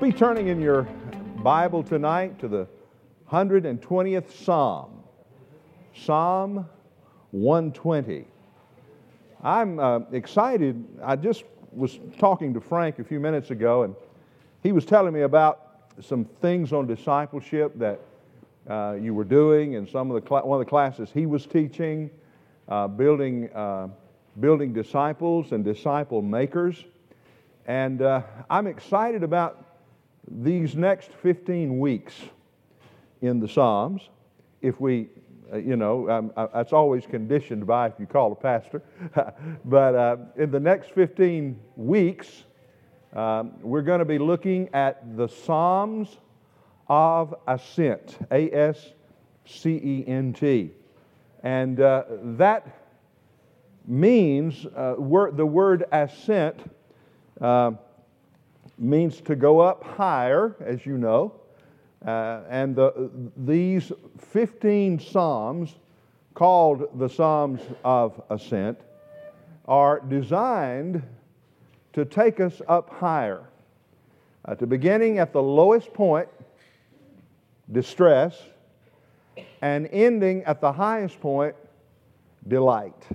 Be turning in your Bible tonight to the 120th Psalm, Psalm 120. I'm uh, excited. I just was talking to Frank a few minutes ago, and he was telling me about some things on discipleship that uh, you were doing, and some of the cl- one of the classes he was teaching, uh, building uh, building disciples and disciple makers. And uh, I'm excited about these next 15 weeks in the Psalms. If we, uh, you know, that's always conditioned by if you call a pastor. but uh, in the next 15 weeks, um, we're going to be looking at the Psalms of Ascent, A S C E N T. And uh, that means, uh, word, the word ascent uh, means to go up higher, as you know. Uh, and the, these 15 Psalms, called the Psalms of Ascent, are designed to take us up higher. Uh, to beginning at the lowest point, distress, and ending at the highest point, delight,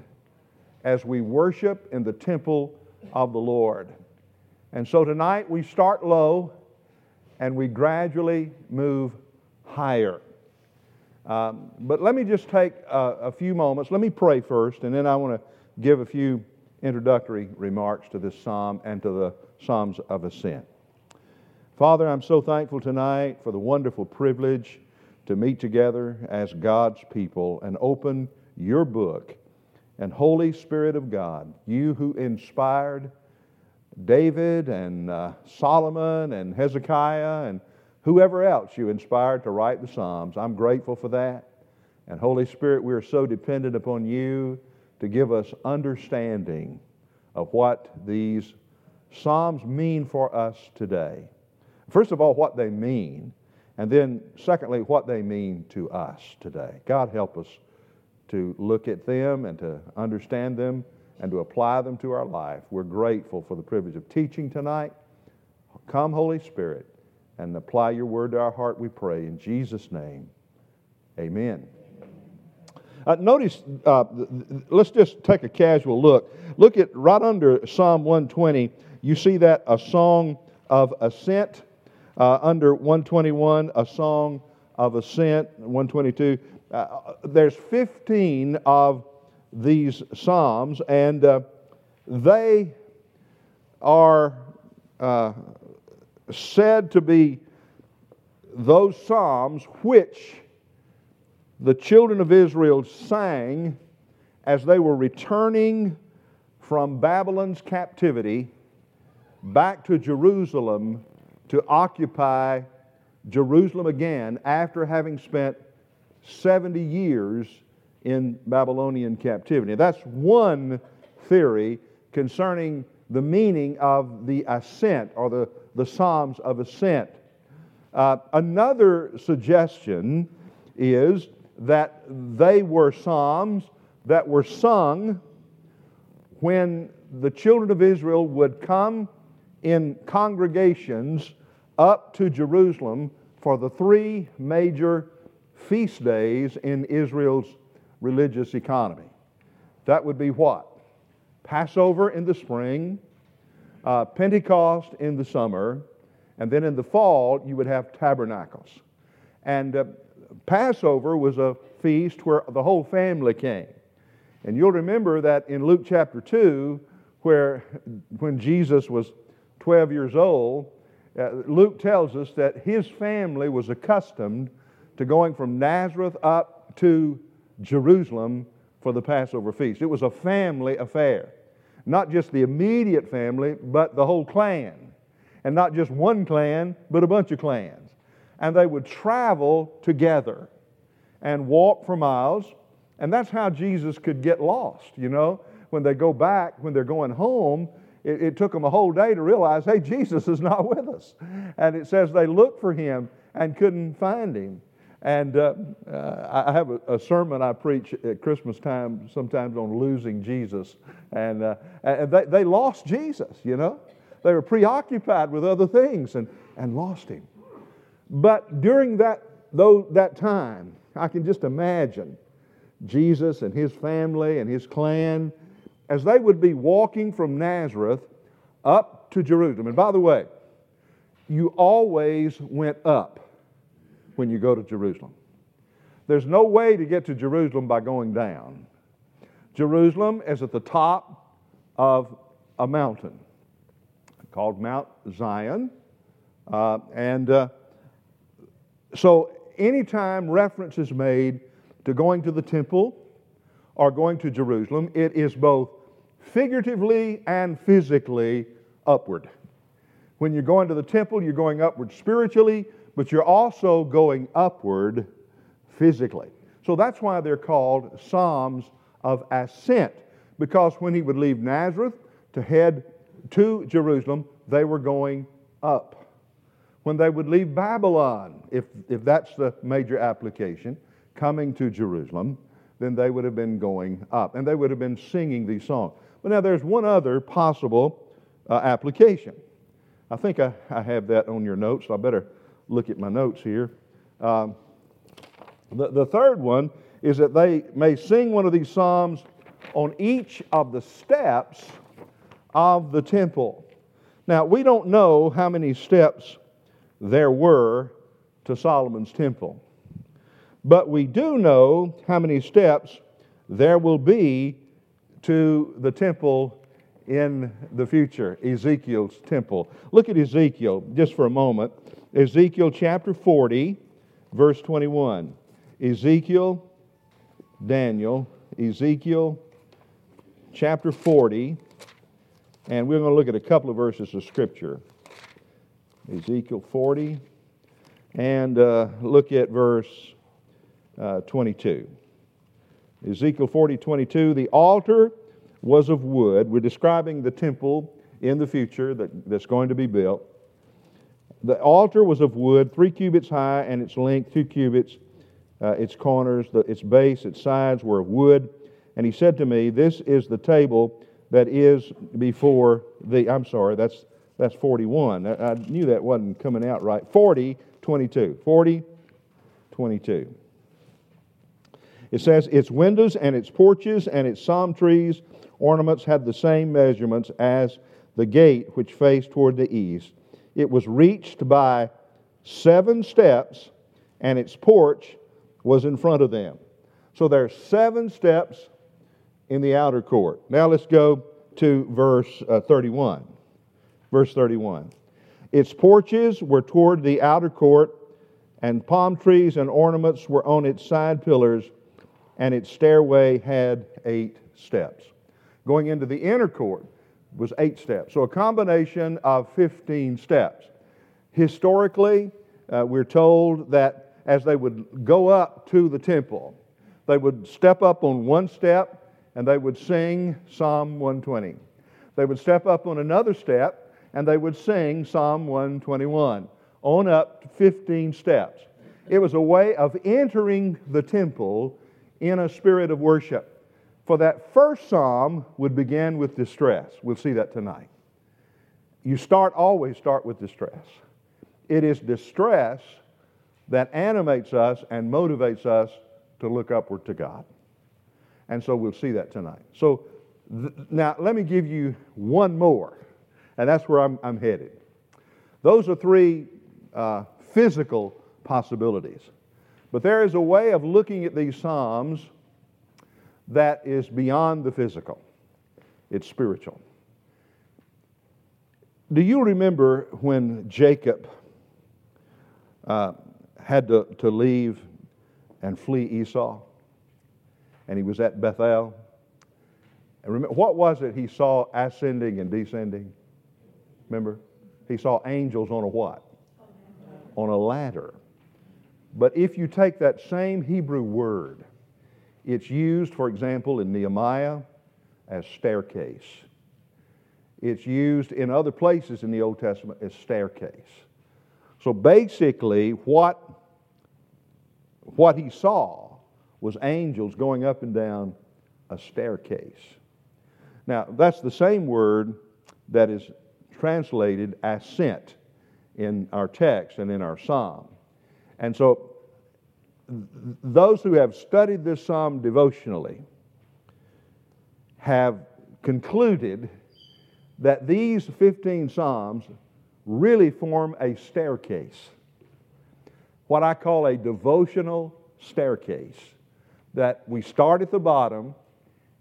as we worship in the temple of the Lord. And so tonight we start low and we gradually move higher. Um, but let me just take a, a, few moments. Let me pray first, and then I want to give a few introductory remarks to this psalm and to the Psalms of Ascent. Father, I'm so thankful tonight for the wonderful privilege to meet together as God's people and open your book. And Holy Spirit of God, you who inspired David and uh, Solomon and Hezekiah and whoever else you inspired to write the Psalms. I'm grateful for that. And Holy Spirit, we are so dependent upon you to give us understanding of what these Psalms mean for us today. First of all, what they mean, and then secondly, what they mean to us today. God help us to look at them and to understand them and to apply them to our life. We're grateful for the privilege of teaching tonight. Come, Holy Spirit, and apply your word to our heart, we pray. In Jesus' name, amen. Uh, notice, uh, let's just take a casual look. Look at right under Psalm 120, you see that a song of ascent. Uh, under 121, a song of ascent. 122, uh, there's 15 of these Psalms, and uh, they are uh, said to be those Psalms which the children of Israel sang as they were returning from Babylon's captivity back to Jerusalem to occupy Jerusalem again after having spent 70 years in Babylonian captivity. That's one theory concerning the meaning of the ascent or the, the Psalms of ascent. Uh, another suggestion is that they were Psalms that were sung when the children of Israel would come in congregations up to Jerusalem for the three major feast days in Israel's religious economy. That would be what? Passover in the spring, uh, Pentecost in the summer, and then in the fall you would have tabernacles. And uh, Passover was a feast where the whole family came. And you'll remember that in Luke chapter 2, where when Jesus was 12 years old, uh, Luke tells us that his family was accustomed to going from Nazareth up to Jerusalem for the Passover feast. It was a family affair. Not just the immediate family, but the whole clan. And not just one clan, but a bunch of clans. And they would travel together and walk for miles. And that's how Jesus could get lost, you know. When they go back, when they're going home, it, it, took them a whole day to realize, hey, Jesus is not with us. And it says they looked for him and couldn't find him. And uh, uh, I have a, a, sermon I preach at Christmas time sometimes on losing Jesus. And, uh, and they, they lost Jesus, you know. They were preoccupied with other things and, and lost him. But during that, though, that time, I can just imagine Jesus and his family and his clan as they would be walking from Nazareth up to Jerusalem. And by the way, you always went up when you go to Jerusalem. There's no way to get to Jerusalem by going down. Jerusalem is at the top of a mountain called Mount Zion. Uh, and uh, so, anytime reference is made to going to the temple or going to Jerusalem, it is both figuratively and physically upward. When you're going to the temple, you're going upward spiritually, but you're also going upward physically. So that's why they're called Psalms of Ascent, because when he would leave Nazareth to head to Jerusalem, they were going up. When they would leave Babylon, if, if that's the major application, coming to Jerusalem, then they would have been going up. And they would have been singing these songs. But now there's one other possible uh, application. I think I, I, have that on your notes, so I better look at my notes here. Um, the, the third one is that they may sing one of these psalms on each of the steps of the temple. Now, we don't know how many steps there were to Solomon's temple, but we do know how many steps there will be to the temple in the future, Ezekiel's temple. Look at Ezekiel just for a moment. Ezekiel chapter 40, verse 21. Ezekiel, Daniel, Ezekiel chapter 40, and we're going to look at a couple of verses of Scripture. Ezekiel 40, and uh, look at verse uh, 22. Ezekiel 40, 22. The altar was of wood. We're describing the temple in the future that, that's going to be built. The altar was of wood, three cubits high, and its length two cubits. Uh, its corners, the, its base, its sides were of wood. And he said to me, This is the table that is before the. I'm sorry, that's, that's 41. I, I knew that wasn't coming out right. 40, 22. 40, 22. It says, Its windows and its porches and its palm trees ornaments had the same measurements as the gate which faced toward the east. It was reached by seven steps, and its porch was in front of them. So there are seven steps in the outer court. Now let's go to verse uh, 31. Verse 31. Its porches were toward the outer court, and palm trees and ornaments were on its side pillars, and its stairway had eight steps. Going into the inner court was eight steps. So a combination of 15 steps. Historically, uh, we're told that as they would go up to the temple, they would step up on one step and they would sing Psalm 120. They would step up on another step and they would sing Psalm 121, on up to 15 steps. It was a way of entering the temple in a spirit of worship. For that first psalm would begin with distress. We'll see that tonight. You start always start with distress. It is distress that animates us and motivates us to look upward to God. And so we'll see that tonight. So th- now let me give you one more, and that's where I'm, I'm headed. Those are three uh, physical possibilities. But there is a way of looking at these Psalms that is beyond the physical, it's spiritual. Do you remember when Jacob uh, had to, to leave and flee Esau? And he was at Bethel. And remember, what was it he saw ascending and descending? Remember? He saw angels on a what? On a ladder. But if you take that same Hebrew word, it's used, for example, in Nehemiah as staircase. It's used in other places in the Old Testament as staircase. So basically, what, what he saw was angels going up and down a staircase. Now, that's the same word that is translated ascent in our text and in our psalm. And so, those who have studied this psalm devotionally have concluded that these 15 psalms really form a staircase, what I call a devotional staircase, that we start at the bottom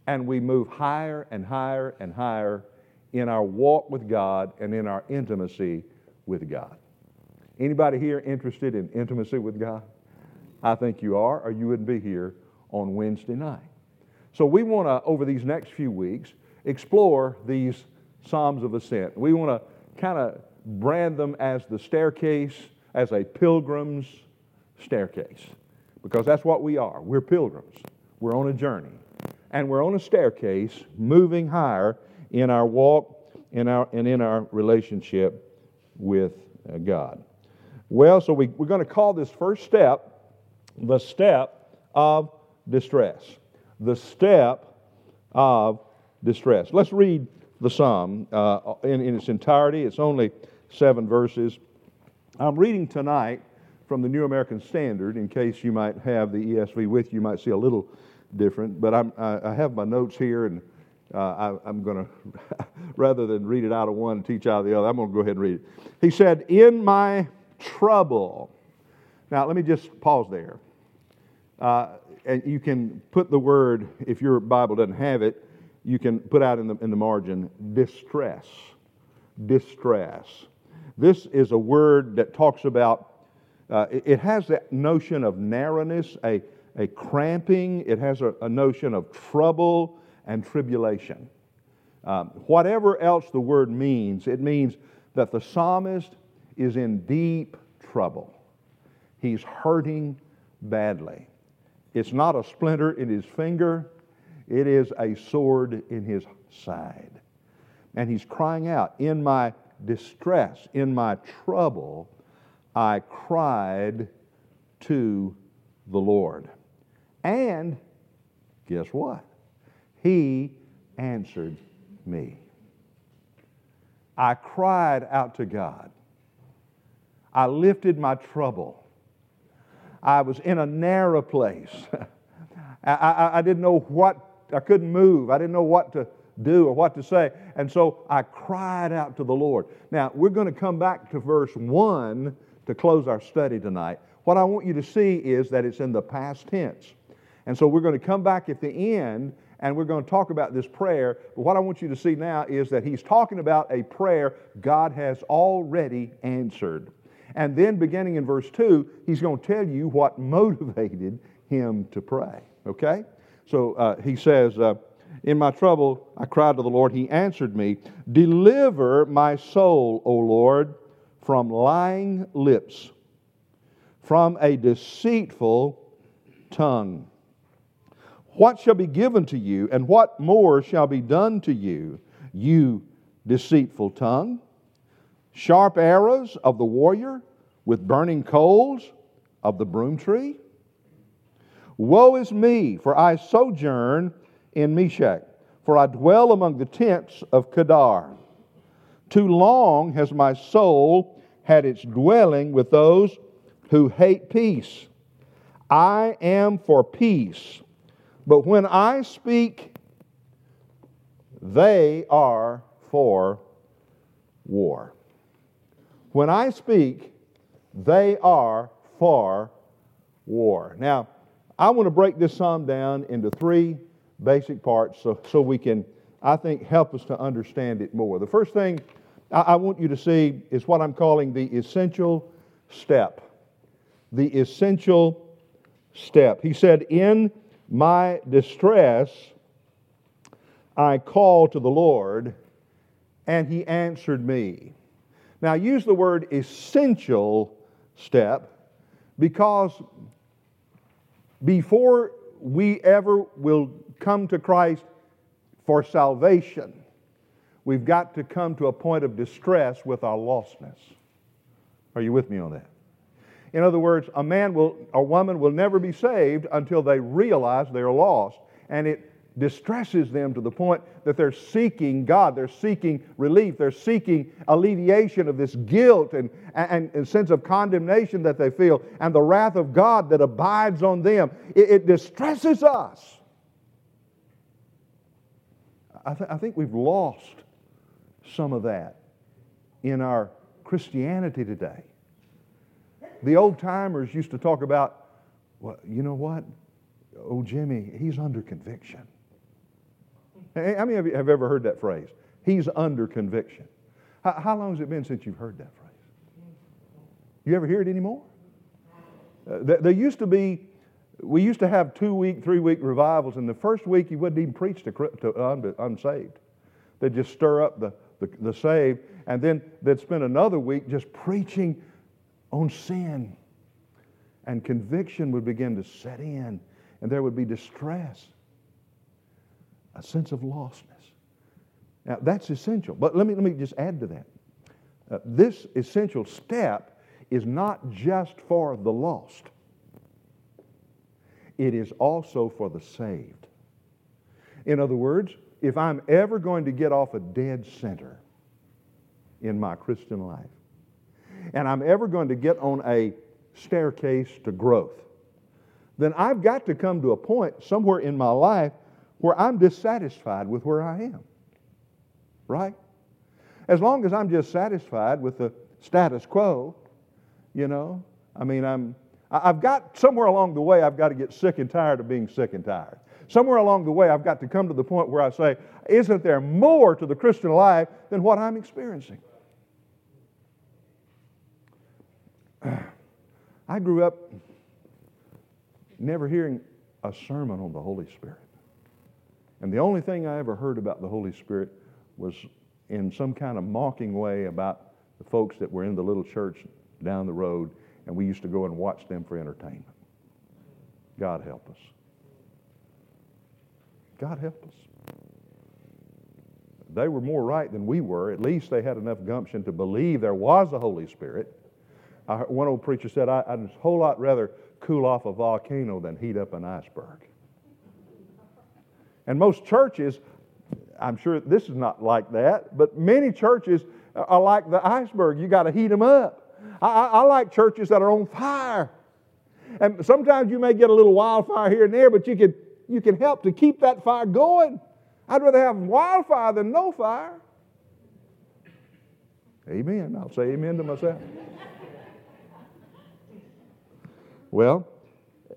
and we move higher and higher and higher in our walk with God and in our intimacy with God. Anybody here interested in intimacy with God? I think you are, or you wouldn't be here on Wednesday night. So we want to, over these next few weeks, explore these Psalms of Ascent. We want to kind of brand them as the staircase, as a pilgrim's staircase, because that's what we are. We're pilgrims. We're on a journey. And we're on a staircase moving higher in our walk in our, and in our relationship with uh, God. Well, so we, we're going to call this first step the step of distress. The step of distress. Let's read the psalm uh, in, in its entirety. It's only seven verses. I'm reading tonight from the New American Standard in case you might have the ESV with you. You might see a little different, but I'm, I, have my notes here and uh, I, am going to, rather than read it out of one and teach out of the other, I'm going to go ahead and read it. He said, In my trouble. Now, let me just pause there. Uh, and you can put the word, if your Bible doesn't have it, you can put out in the, in the margin distress. Distress. This is a word that talks about, uh, it, it, has that notion of narrowness, a, a cramping, it has a, a notion of trouble and tribulation. Um, whatever else the word means, it means that the psalmist is in deep trouble. He's hurting badly. It's not a splinter in his finger, it is a sword in his side. And he's crying out, In my distress, in my trouble, I cried to the Lord. And guess what? He answered me. I cried out to God. I lifted my trouble. I was in a narrow place. I, I, I, didn't know what, I couldn't move. I didn't know what to do or what to say. And so I cried out to the Lord. Now, we're going to come back to verse 1 to close our study tonight. What I want you to see is that it's in the past tense. And so we're going to come back at the end and we're going to talk about this prayer. But what I want you to see now is that he's talking about a prayer God has already answered. And then beginning in verse 2, he's going to tell you what motivated him to pray. Okay? So uh, he says, uh, In my trouble, I cried to the Lord. He answered me, Deliver my soul, O Lord, from lying lips, from a deceitful tongue. What shall be given to you, and what more shall be done to you, you deceitful tongue? Sharp arrows of the warrior with burning coals of the broom tree? Woe is me, for I sojourn in Meshech, for I dwell among the tents of Kedar. Too long has my soul had its dwelling with those who hate peace. I am for peace, but when I speak, they are for war. When I speak, they are for war. Now, I want to break this psalm down into three basic parts so, so we can, I think, help us to understand it more. The first thing I, I want you to see is what I'm calling the essential step. The essential step. He said, In my distress, I called to the Lord, and he answered me. Now, I use the word essential step because before we ever will come to Christ for salvation, we've got to come to a point of distress with our lostness. Are you with me on that? In other words, a man will, a woman will never be saved until they realize they're lost. And it distresses them to the point that they're seeking God, they're seeking relief, they're seeking alleviation of this guilt and, and, and sense of condemnation that they feel, and the wrath of God that abides on them. It, it distresses us. I, th- I think we've lost some of that in our Christianity today. The old timers used to talk about, well, you know what? Oh, Jimmy, he's under conviction. How many of you have ever heard that phrase? He's under conviction. How, how long has it been since you've heard that phrase? You ever hear it anymore? Uh, there used to be, we used to have two week, three week revivals, and the first week you wouldn't even preach to, to unsaved. They'd just stir up the, the, the saved, and then they'd spend another week just preaching on sin. And conviction would begin to set in, and there would be distress a sense of lostness. Now, that's essential. But let me, let me just add to that. Uh, this essential step is not just for the lost, it is also for the saved. In other words, if I'm ever going to get off a dead center in my Christian life, and I'm ever going to get on a staircase to growth, then I've got to come to a point somewhere in my life where I'm dissatisfied with where I am. Right? As long as I'm just satisfied with the status quo, you know, I mean, I'm, I've got somewhere along the way, I've got to get sick and tired of being sick and tired. Somewhere along the way, I've got to come to the point where I say, isn't there more to the Christian life than what I'm experiencing? I grew up never hearing a sermon on the Holy Spirit. And the only thing I ever heard about the Holy Spirit was in some kind of mocking way about the folks that were in the little church down the road, and we used to go and watch them for entertainment. God help us. God help us. They were more right than we were. At least they had enough gumption to believe there was a Holy Spirit. I, one old preacher said, I, I'd a whole lot rather cool off a volcano than heat up an iceberg. And most churches, I'm sure this is not like that, but many churches are like the iceberg. You got to heat them up. I, I, I, like churches that are on fire. And sometimes you may get a little wildfire here and there, but you can, you can help to keep that fire going. I'd rather have wildfire than no fire. Amen. I'll say amen to myself. well,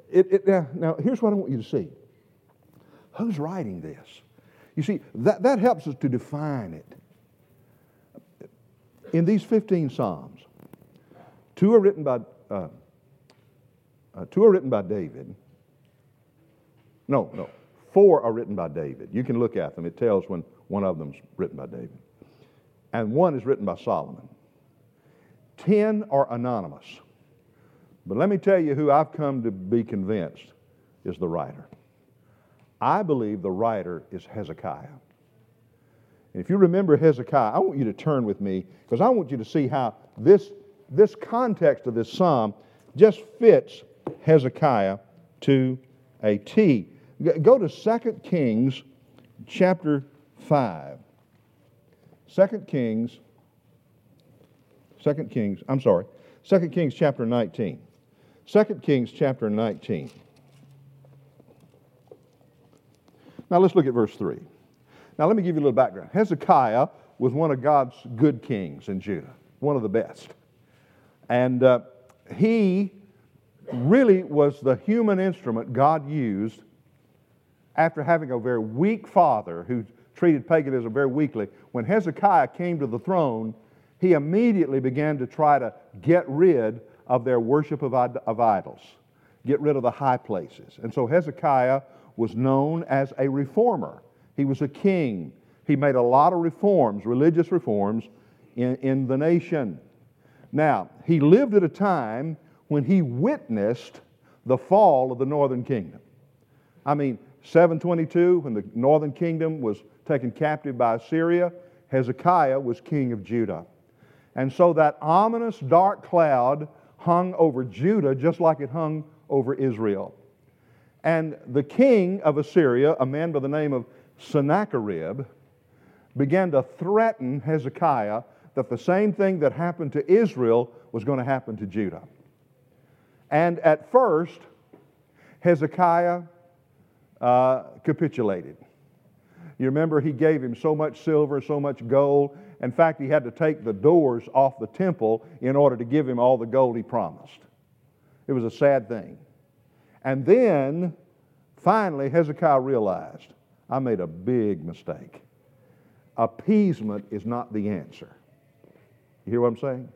it, it, now, now here's what I want you to see. Who's writing this? You see, that, that helps us to define it. In these 15 Psalms, two are written by, uh, uh, two are written by David. No, no. Four are written by David. You can look at them. It tells when one of them's written by David. And one is written by Solomon. Ten are anonymous. But let me tell you who I've come to be convinced is the writer. I believe the writer is Hezekiah. If you remember Hezekiah, I want you to turn with me because I want you to see how this, this context of this psalm just fits Hezekiah to a T. Go to 2 Kings chapter 5. 2 Kings, 2 Kings, I'm sorry, 2 Kings chapter 19. 2 Kings chapter 19. Now let's look at verse 3. Now let me give you a little background. Hezekiah was one of God's good kings in Judah, one of the best. And uh, he really was the human instrument God used after having a very weak father who treated paganism very weakly. When Hezekiah came to the throne, he immediately began to try to get rid of their worship of, of idols, get rid of the high places. And so Hezekiah was known as a reformer. He was a king. He made a lot of reforms, religious reforms, in, in the nation. Now, he lived at a time when he witnessed the fall of the northern kingdom. I mean, 722, when the northern kingdom was taken captive by Assyria, Hezekiah was king of Judah. And so that ominous dark cloud hung over Judah just like it hung over Israel. And the king of Assyria, a man by the name of Sennacherib, began to threaten Hezekiah that the same thing that happened to Israel was going to happen to Judah. And at first, Hezekiah uh, capitulated. You remember he gave him so much silver, so much gold. In fact, he had to take the doors off the temple in order to give him all the gold he promised. It was a sad thing. And then, finally, Hezekiah realized I made a big mistake. Appeasement is not the answer. You hear what I'm saying?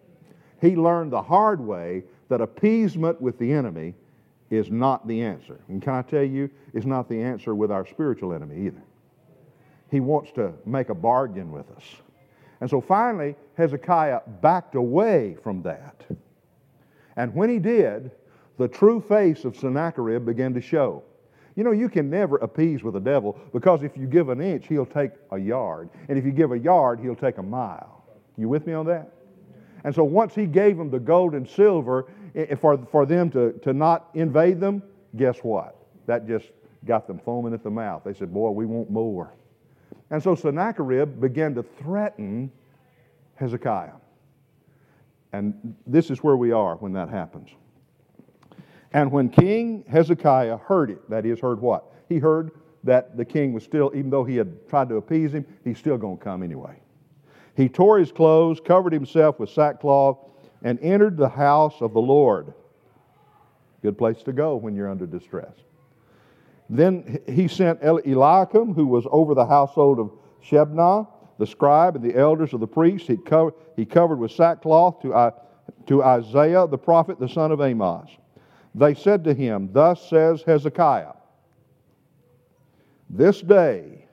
He learned the hard way that appeasement with the enemy is not the answer. And can I tell you, it's not the answer with our spiritual enemy either. He wants to make a bargain with us. And so finally, Hezekiah backed away from that. And when he did, the true face of Sennacherib began to show. You know, you can never appease with the devil because if you give an inch, he'll take a yard. And if you give a yard, he'll take a mile. You with me on that? And so once he gave them the gold and silver eh, eh, for, for them to, to not invade them, guess what? That just got them foaming at the mouth. They said, Boy, we want more. And so Sennacherib began to threaten Hezekiah. And this is where we are when that happens. And when King Hezekiah heard it, that is, heard what? He heard that the king was still, even though he had tried to appease him, he's still going to come anyway. He tore his clothes, covered himself with sackcloth, and entered the house of the Lord. Good place to go when you're under distress. Then he sent Eliakim, who was over the household of Shebna, the scribe, and the elders of the priests. He, co- he covered with sackcloth to Isaiah the prophet, the son of Amos. They said to him, Thus says Hezekiah, This day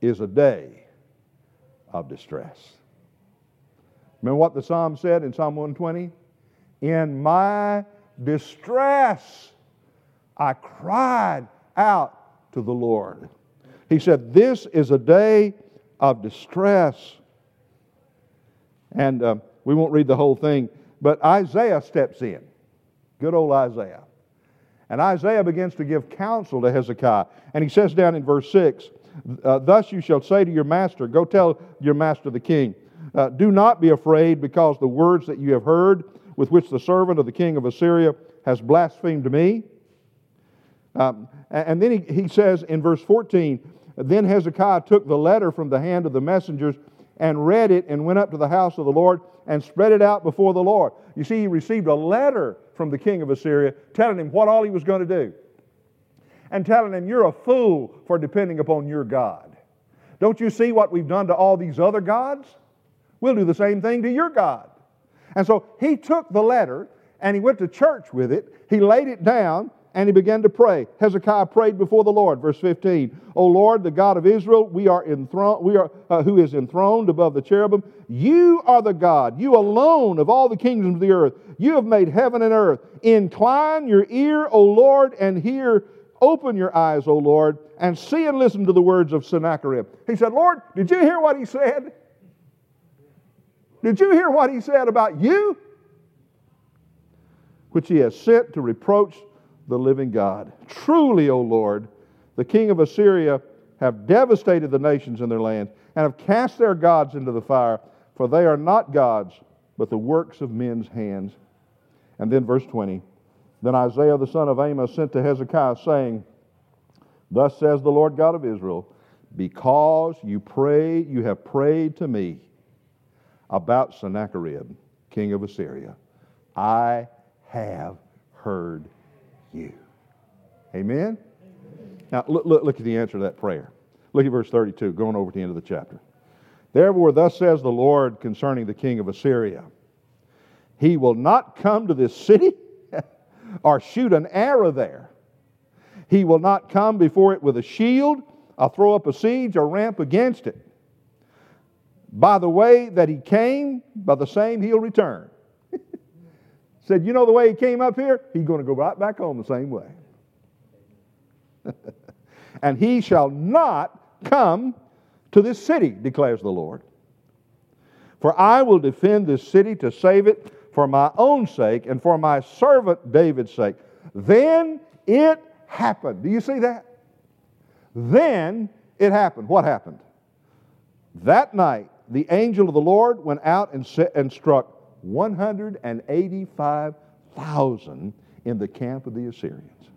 is a day of distress. Remember what the psalm said in Psalm 120? In my distress, I cried out to the Lord. He said, This is a day of distress. And uh, we won't read the whole thing, but Isaiah steps in. Good old Isaiah. And Isaiah begins to give counsel to Hezekiah. And he says down in verse 6 uh, Thus you shall say to your master, Go tell your master the king, uh, Do not be afraid because the words that you have heard, with which the servant of the king of Assyria has blasphemed me. Um, and then he, he says in verse 14, Then Hezekiah took the letter from the hand of the messengers and read it and went up to the house of the Lord and spread it out before the Lord. You see, he received a letter from the king of Assyria telling him what all he was going to do and telling him, You're a fool for depending upon your God. Don't you see what we've done to all these other gods? We'll do the same thing to your God. And so he took the letter and he went to church with it. He laid it down and he began to pray. Hezekiah prayed before the Lord, verse 15. O Lord, the God of Israel, we are enthroned, we are uh, who is enthroned above the cherubim. You are the God, you alone of all the kingdoms of the earth. You have made heaven and earth. Incline your ear, O Lord, and hear. Open your eyes, O Lord, and see and listen to the words of Sennacherib. He said, Lord, did you hear what he said? Did you hear what he said about you? Which he has sent to reproach the living God. Truly, O Lord, the king of Assyria have devastated the nations in their land and have cast their gods into the fire, for they are not gods, but the works of men's hands. And then verse 20. Then Isaiah the son of Amos sent to Hezekiah, saying, Thus says the Lord God of Israel, because you pray, you have prayed to me about Sennacherib, king of Assyria. I have heard you. Amen? Now, look, look, look at the answer to that prayer. Look at verse 32, going over to the end of the chapter. Therefore, thus says the Lord concerning the king of Assyria He will not come to this city or shoot an arrow there. He will not come before it with a shield or throw up a siege or ramp against it. By the way that he came, by the same he'll return. Said, you know the way he came up here? He's going to go right back home the same way. and he shall not come to this city, declares the Lord. For I will defend this city to save it for my own sake and for my servant David's sake. Then it happened. Do you see that? Then it happened. What happened? That night, the angel of the Lord went out and, set, and struck 185,000 in the camp of the Assyrians.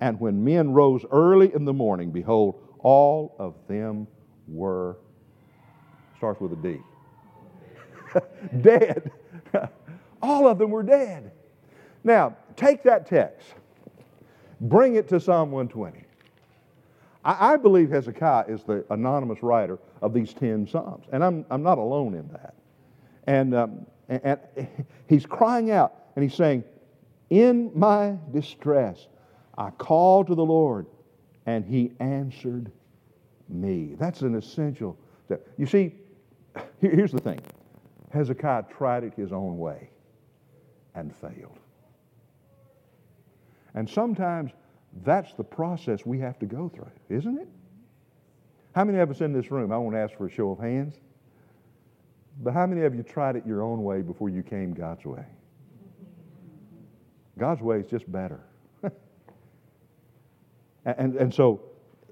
And when men rose early in the morning, behold, all of them were, starts with a D, dead. all of them were dead. Now, take that text, bring it to Psalm 120. I, I believe Hezekiah is the anonymous writer of these 10 Psalms, and I'm, I'm not alone in that. And, um, and, and he's crying out and he's saying, In my distress, I called to the Lord, and he answered me. That's an essential step. You see, here's the thing Hezekiah tried it his own way and failed. And sometimes that's the process we have to go through, isn't it? How many of us in this room, I won't ask for a show of hands, but how many of you tried it your own way before you came God's way? God's way is just better. and, and so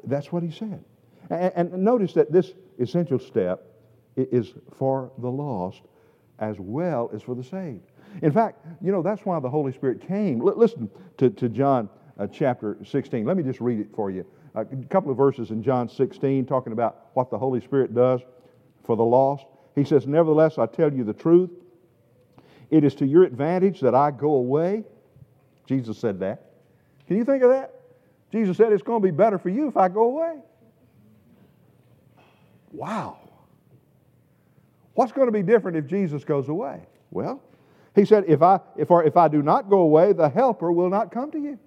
that's what he said. And, and notice that this essential step is for the lost as well as for the saved. In fact, you know, that's why the Holy Spirit came. L- listen to, to John uh, chapter 16. Let me just read it for you. a couple of verses in John 16 talking about what the Holy Spirit does for the lost. He says, Nevertheless, I tell you the truth. It is to your advantage that I go away. Jesus said that. Can you think of that? Jesus said, It's going to be better for you if I go away. Wow. What's going to be different if Jesus goes away? Well, he said, if I, if, or if I do not go away, the helper will not come to you.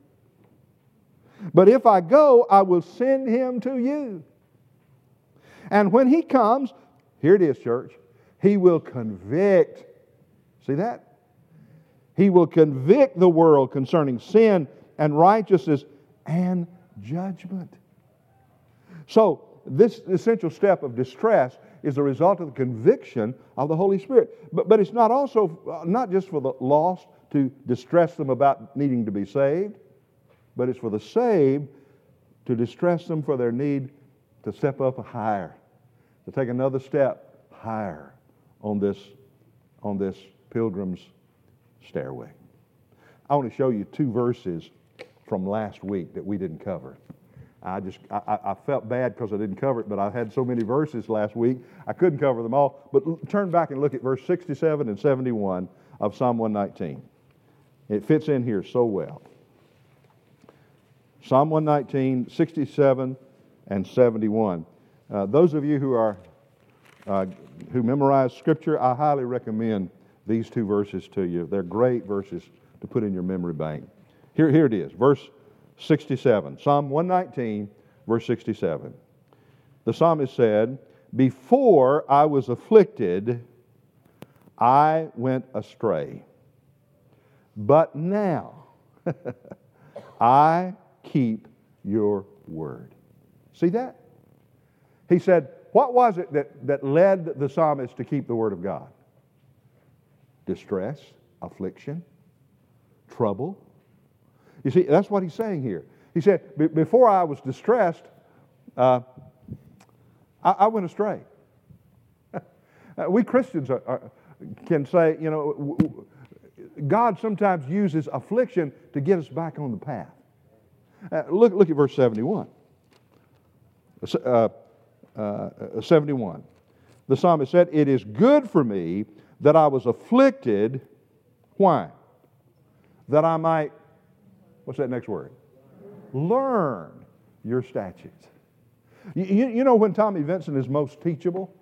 But if I go, I will send him to you. And when he comes, here it is, church, he will convict. See that? He will convict the world concerning sin and righteousness and judgment. So, this essential step of distress is the result of the conviction of the Holy Spirit. But, but it's not also, uh, not just for the lost to distress them about needing to be saved, but it's for the saved to distress them for their need to step up higher, to take another step higher on this, on this pilgrim's stairway. I want to show you two verses from last week that we didn't cover. I just I, I felt bad because I didn't cover it, but I had so many verses last week I couldn't cover them all. But turn back and look at verse 67 and 71 of Psalm 119. It fits in here so well. Psalm 119, 67, and 71. Uh, those of you who are uh, who memorize Scripture, I highly recommend these two verses to you. They're great verses to put in your memory bank. Here, here it is, verse 67. Psalm 119, verse 67. The psalmist said, Before I was afflicted, I went astray. But now I keep your word. See that? He said, What was it that, that led the psalmist to keep the word of God? Distress, affliction, trouble, you see, that's what he's saying here. He said, Before I was distressed, uh, I, I, went astray. we Christians are, are, can say, you know, God sometimes uses affliction to get us back on the path. Uh, look, look at verse 71. Uh, uh, 71. The psalmist said, It is good for me that I was afflicted. Why? That I might What's that next word? Learn your statutes. You, you, you know when Tommy Vincent is most teachable?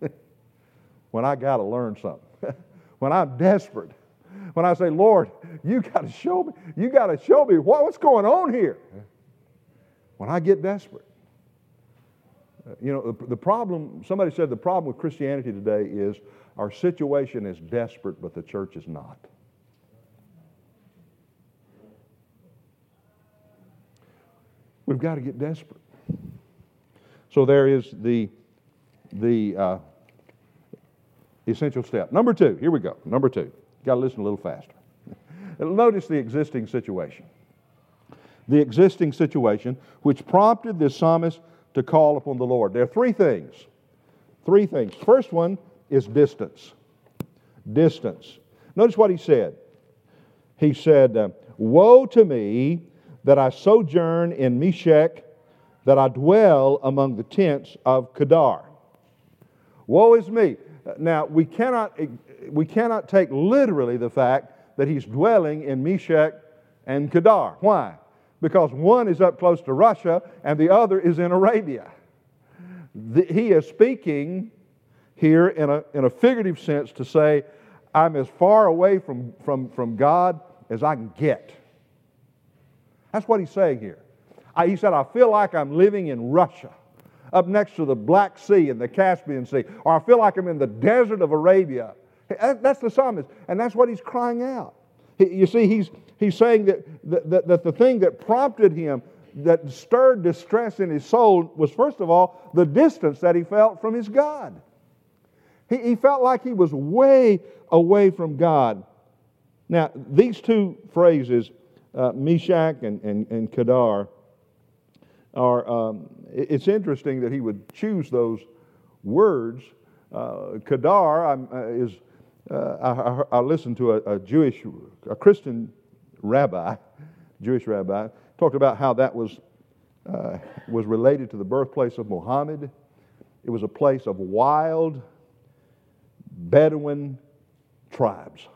when I got to learn something. when I'm desperate. When I say, Lord, you got to show me, you got to show me what, what's going on here. When I get desperate. You know, the, the problem, somebody said the problem with Christianity today is our situation is desperate, but the church is not. We've got to get desperate. So there is the, the uh, essential step. Number two, here we go. Number two. Got to listen a little faster. Notice the existing situation. the existing situation, which prompted the psalmist to call upon the Lord. There are three things. Three things. First one is distance. Distance. Notice what he said. He said, uh, Woe to me that I sojourn in Meshech, that I dwell among the tents of Kedar. Woe is me. Now, we cannot, we cannot take literally the fact that he's dwelling in Meshech and Kedar. Why? Because one is up close to Russia and the other is in Arabia. The, he is speaking here in a, in a figurative sense to say, I'm as far away from, from, from God as I can get. That's what he's saying here. I, he said, I feel like I'm living in Russia, up next to the Black Sea and the Caspian Sea, or I feel like I'm in the desert of Arabia. That's the psalmist, and that's what he's crying out. You see, he's, he's saying that, that, that the thing that prompted him, that stirred distress in his soul, was first of all the distance that he felt from his God. He, he felt like he was way away from God. Now, these two phrases, uh, Meshech and, and, and Kedar, are, um, it's interesting that he would choose those words. Uh, Kedar uh, is, uh, I, I, listened to a, a, Jewish, a Christian rabbi, Jewish rabbi, talked about how that was, uh, was related to the birthplace of Muhammad. It was a place of wild Bedouin tribes.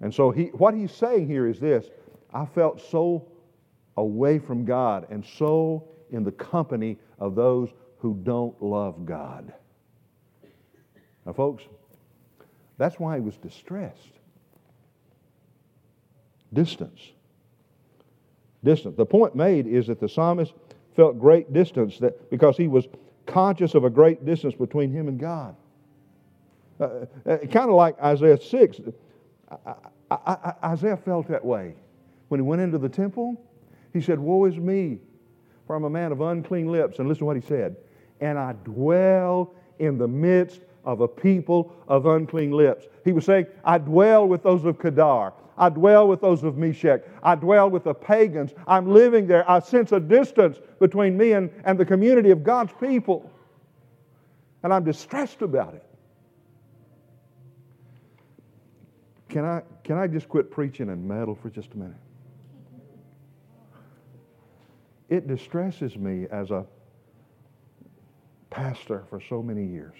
And so he, what he's saying here is this I felt so away from God and so in the company of those who don't love God. Now, folks, that's why he was distressed. Distance. Distance. The point made is that the psalmist felt great distance that, because he was conscious of a great distance between him and God. Uh, uh, kind of like Isaiah 6. I, I, I, Isaiah felt that way. When he went into the temple, he said, Woe is me, for I'm a man of unclean lips. And listen to what he said. And I dwell in the midst of a people of unclean lips. He was saying, I dwell with those of Kedar. I dwell with those of Meshech. I dwell with the pagans. I'm living there. I sense a distance between me and, and the community of God's people. And I'm distressed about it. Can I, can I just quit preaching and meddle for just a minute? It distresses me as a pastor for so many years.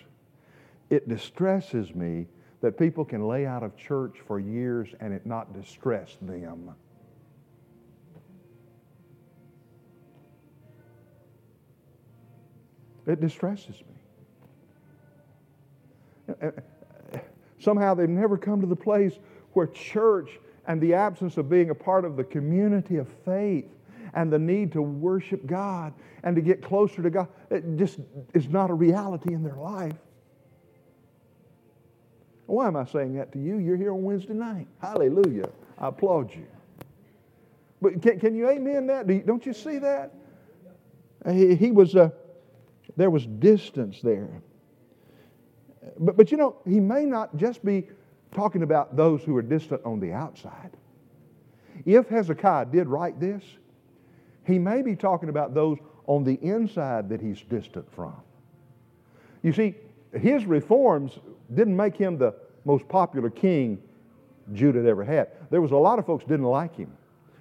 It distresses me that people can lay out of church for years and it not distress them. It distresses me. Somehow they've never come to the place where church and the absence of being a part of the community of faith and the need to worship God and to get closer to God it just is not a reality in their life. Why am I saying that to you? You're here on Wednesday night. Hallelujah. I applaud you. But can, can you amen that? Do not you see that? He, he was, uh, there was distance there. But, but you know, he may not just be talking about those who are distant on the outside. If Hezekiah did write this, he may be talking about those on the inside that he's distant from. You see, his reforms didn't make him the most popular king Judah had ever had. There was a lot of folks didn't like him.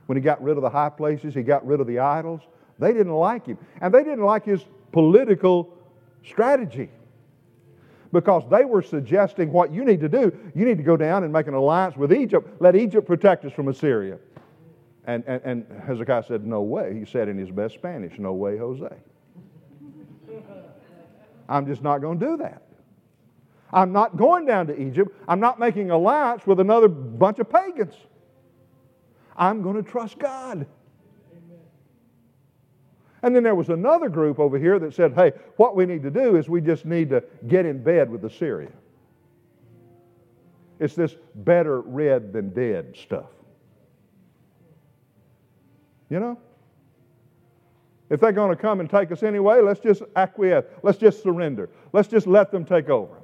When he got rid of the high places, he got rid of the idols. They didn't like him. And they didn't like his political strategy because they were suggesting what you need to do. You need to go down and make an alliance with Egypt. Let Egypt protect us from Assyria. And, and, and Hezekiah said, No way. He said in his best Spanish, No way, Jose. I'm just not going to do that. I'm not going down to Egypt. I'm not making alliance with another bunch of pagans. I'm going to trust God. And then there was another group over here that said, hey, what we need to do is we just need to get in bed with Assyria. It's this better red than dead stuff. You know? If they're going to come and take us anyway, let's just acquiesce. Let's just surrender. Let's just let them take over.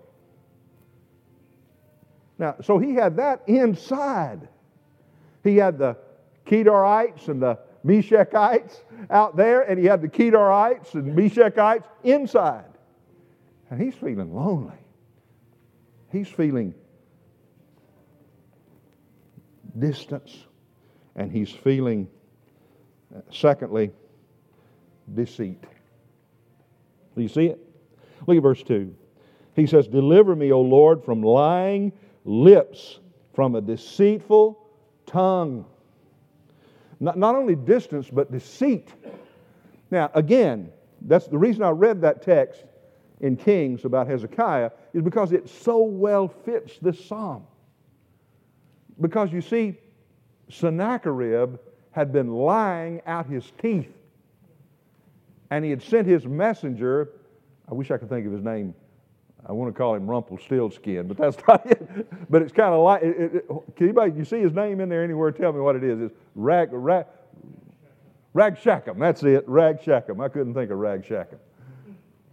Now, so he had that inside. He had the Kedarites and the Meshechites out there, and he had the Kedarites and Meshechites inside. And he's feeling lonely. He's feeling distance. And he's feeling, uh, secondly, deceit. Do you see it? Look at verse 2. He says, Deliver me, O Lord, from lying lips, from a deceitful tongue. Not, not only distance, but deceit. Now, again, that's the reason I read that text in Kings about Hezekiah, is because it so well fits this psalm. Because you see, Sennacherib had been lying out his teeth. And he had sent his messenger, I wish I could think of his name. I want to call him Rumpelstiltskin, but that's not it. But it's kind of like, it, it, can anybody, you see his name in there anywhere? Tell me what it is. It's Rag, Rag, Rag Shachem. That's it, Rag Shachem. I couldn't think of Rag Shachem.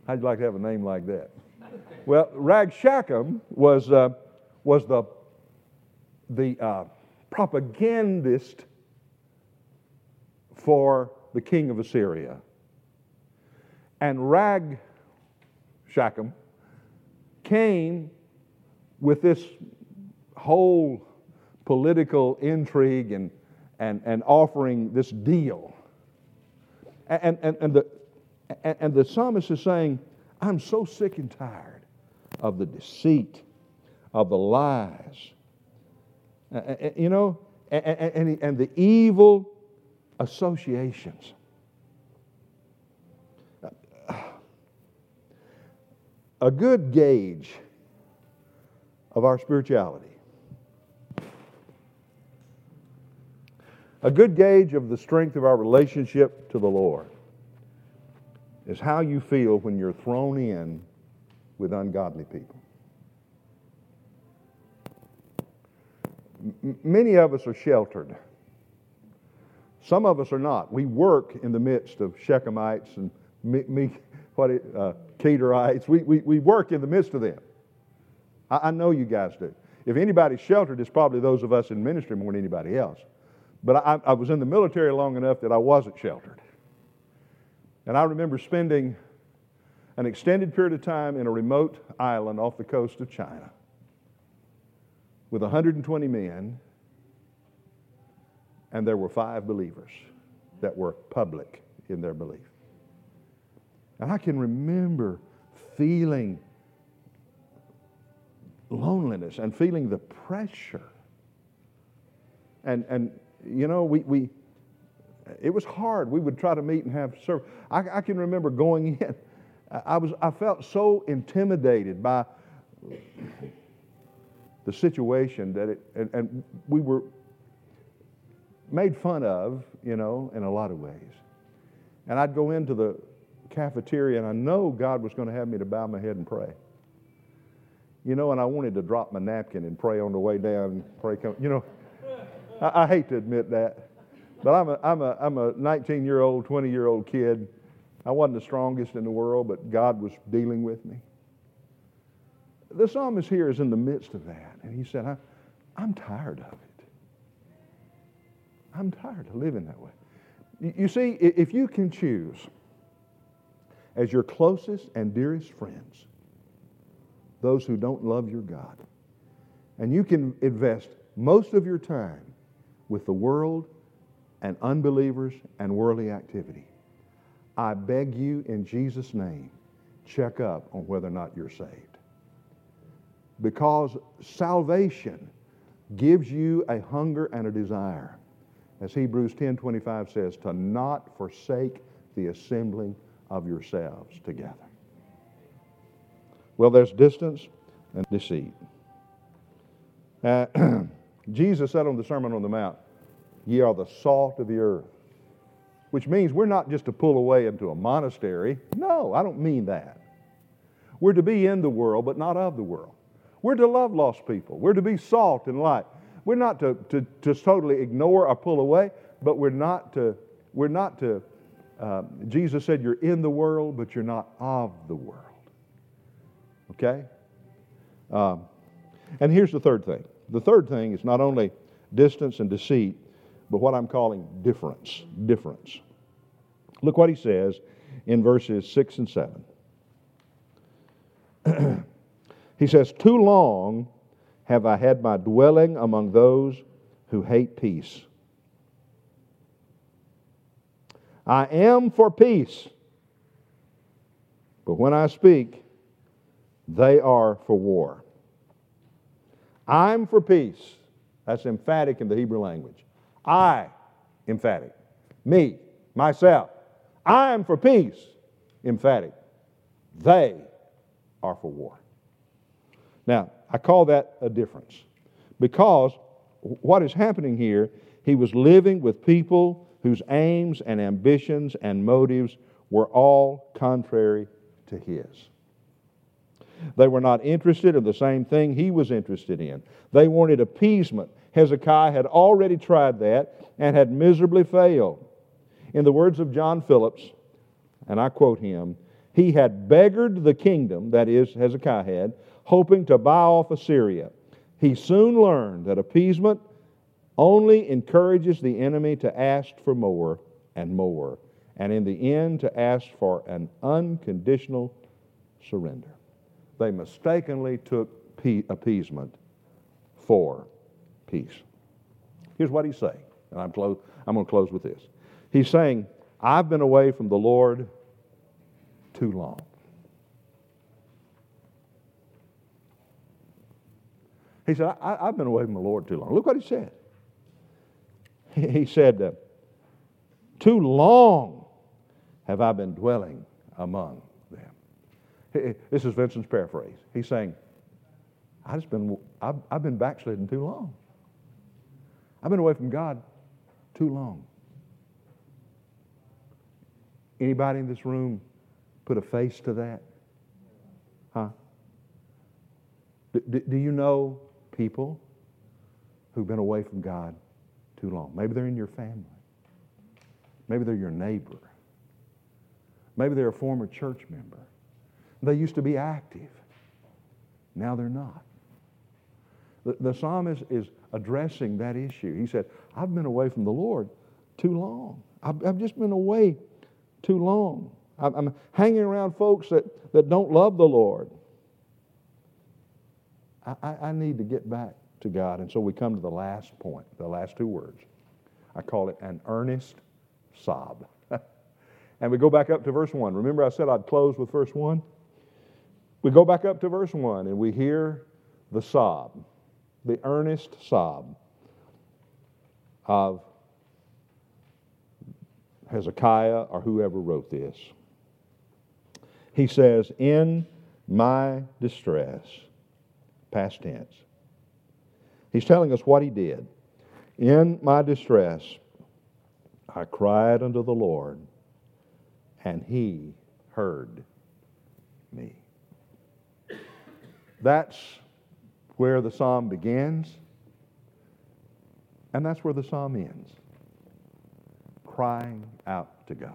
How'd you like to have a name like that? Well, Rag Shachem was, uh, was the, the uh, propagandist for the king of Assyria. And Rag Shachem came with this whole political intrigue and, and, and offering this deal. And, and, and, the, and the psalmist is saying, I'm so sick and tired of the deceit, of the lies, you know, and, and, and the evil associations. A good gauge of our spirituality. A good gauge of the strength of our relationship to the Lord is how you feel when you're thrown in with ungodly people. many of us are sheltered. Some of us are not. We work in the midst of Shechemites and me, me what it, uh, Kedarites. We, we, we work in the midst of them. I, I, know you guys do. If anybody's sheltered, it's probably those of us in ministry more than anybody else. But I, I was in the military long enough that I wasn't sheltered. And I remember spending an extended period of time in a remote island off the coast of China with 120 men, and there were five believers that were public in their belief. And I can remember feeling loneliness and feeling the pressure. And, and you know, we, we, it was hard. We would try to meet and have service. I, I can remember going in. I, was, I felt so intimidated by the situation that it, and, and we were made fun of, you know, in a lot of ways. And I'd go into the cafeteria and I know God was going to have me to bow my head and pray. You know, and I wanted to drop my napkin and pray on the way down, pray, come, you know, I, I hate to admit that. But I'm a, I'm a, I'm a 19 year old, 20 year old kid. I wasn't the strongest in the world, but God was dealing with me the psalmist here is in the midst of that. And he said, I, am tired of it. I'm tired of living that way. You see, if you can choose as your closest and dearest friends those who don't love your God, and you can invest most of your time with the world and unbelievers and worldly activity, I beg you in Jesus' name, check up on whether or not you're saved. Because salvation gives you a hunger and a desire as hebrews 10.25 says to not forsake the assembling of yourselves together well there's distance and deceit uh, jesus said on the sermon on the mount ye are the salt of the earth which means we're not just to pull away into a monastery no i don't mean that we're to be in the world but not of the world we're to love lost people. We're to be salt and light. We're not to, to, to totally ignore or pull away, but we're not to, we're not to, uh, Jesus said, you're in the world, but you're not of the world. Okay? Um, and here's the third thing. The third thing is not only distance and deceit, but what I'm calling difference. Difference. Look what he says in verses 6 and 7. he says, Too long have I had my dwelling among those who hate peace. I am for peace, but when I speak, they are for war. I'm for peace. That's emphatic in the Hebrew language. I, emphatic. Me, myself. I'm for peace, emphatic. They are for war. Now, I call that a difference because what is happening here, he was living with people whose aims and ambitions and motives were all contrary to his. They were not interested in the same thing he was interested in. They wanted appeasement. Hezekiah had already tried that and had miserably failed. In the words of John Phillips, and I quote him, he had beggared the kingdom, that is, Hezekiah had, hoping to buy off Assyria. He soon learned that appeasement only encourages the enemy to ask for more and more, and in the end, to ask for an unconditional surrender. They mistakenly took appeasement for peace. Here's what he's saying, and I'm, close, I'm going to close with this. He's saying, I've been away from the Lord too long. He said, I, have been away from the Lord too long. Look what he said. He said, Too long have I been dwelling among. This is Vincent's paraphrase. He's saying, I just been, I've, I've been backsliding too long. I've been away from God too long. Anybody in this room put a face to that? Huh? Do, do you know people who've been away from God too long? Maybe they're in your family. Maybe they're your neighbor. Maybe they're a former church member. They used to be active. Now they're not. The, the psalmist is addressing that issue. He said, I've been away from the Lord too long. I've, I've just been away too long. I'm hanging around folks that, that don't love the Lord. I, I need to get back to God. And so we come to the last point, the last two words. I call it an earnest sob. and we go back up to verse 1. Remember, I said I'd close with verse 1? We go back up to verse 1 and we hear the sob, the earnest sob of Hezekiah or whoever wrote this. He says, In my distress, past tense. He's telling us what he did. In my distress, I cried unto the Lord, and he heard me. That's where the psalm begins, and that's where the psalm ends. Crying out to God.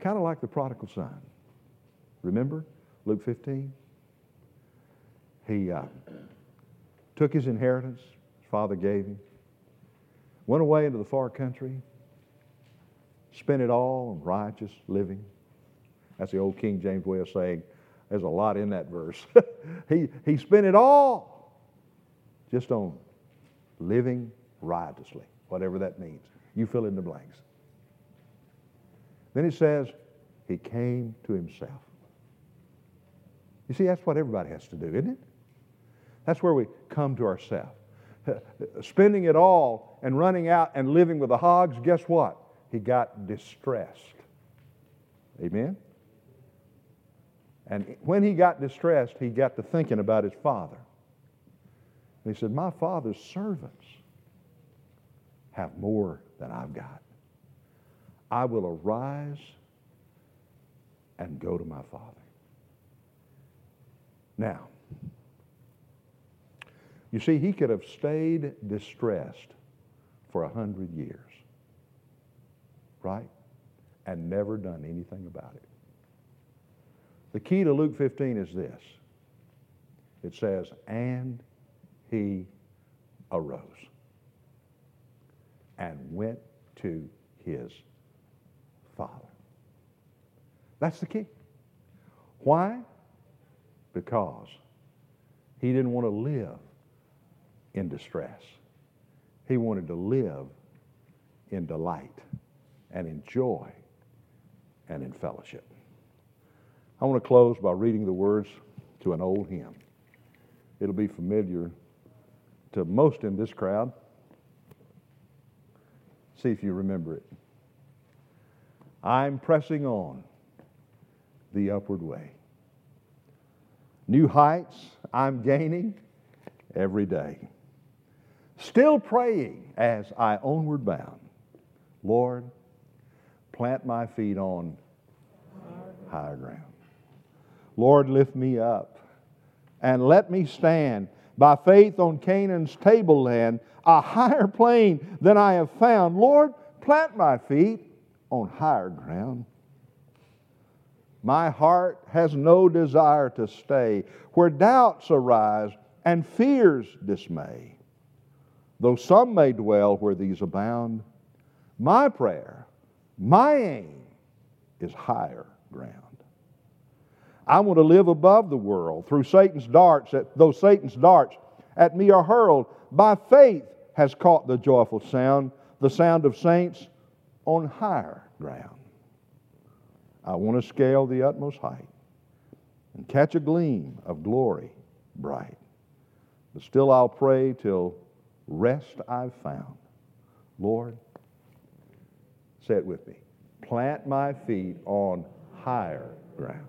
Kind of like the prodigal son. Remember Luke 15? He uh, took his inheritance his father gave him, went away into the far country, spent it all on righteous living. That's the old King James way of saying there's a lot in that verse. he, he spent it all just on living riotously, whatever that means. You fill in the blanks. Then it says, he came to himself. You see, that's what everybody has to do, isn't it? That's where we come to ourselves. Spending it all and running out and living with the hogs, guess what? He got distressed. Amen? And when he got distressed, he got to thinking about his father. And he said, My father's servants have more than I've got. I will arise and go to my father. Now, you see, he could have stayed distressed for a hundred years, right? And never done anything about it. The key to Luke 15 is this it says, and he arose. and went to his Father. That's the key. Why? Because he didn't want to live in distress. He wanted to live in delight and in joy and in fellowship. I want to close by reading the words to an old hymn. It'll be familiar to most in this crowd. See if you remember it. I'm pressing on the upward way. New heights I'm gaining every day. Still praying as I onward bound. Lord, plant my feet on higher ground. Lord, lift me up and let me stand by faith on Canaan's tableland, a higher plane than I have found. Lord, plant my feet on higher ground. My heart has no desire to stay where doubts arise and fears dismay. Though some may dwell where these abound, my prayer, my aim is higher ground. I want to live above the world through Satan's darts, though Satan's darts at me are hurled. By faith has caught the joyful sound, the sound of saints on higher ground. I want to scale the utmost height and catch a gleam of glory bright. But still I'll pray till rest I've found. Lord, say it with me. Plant my feet on higher ground.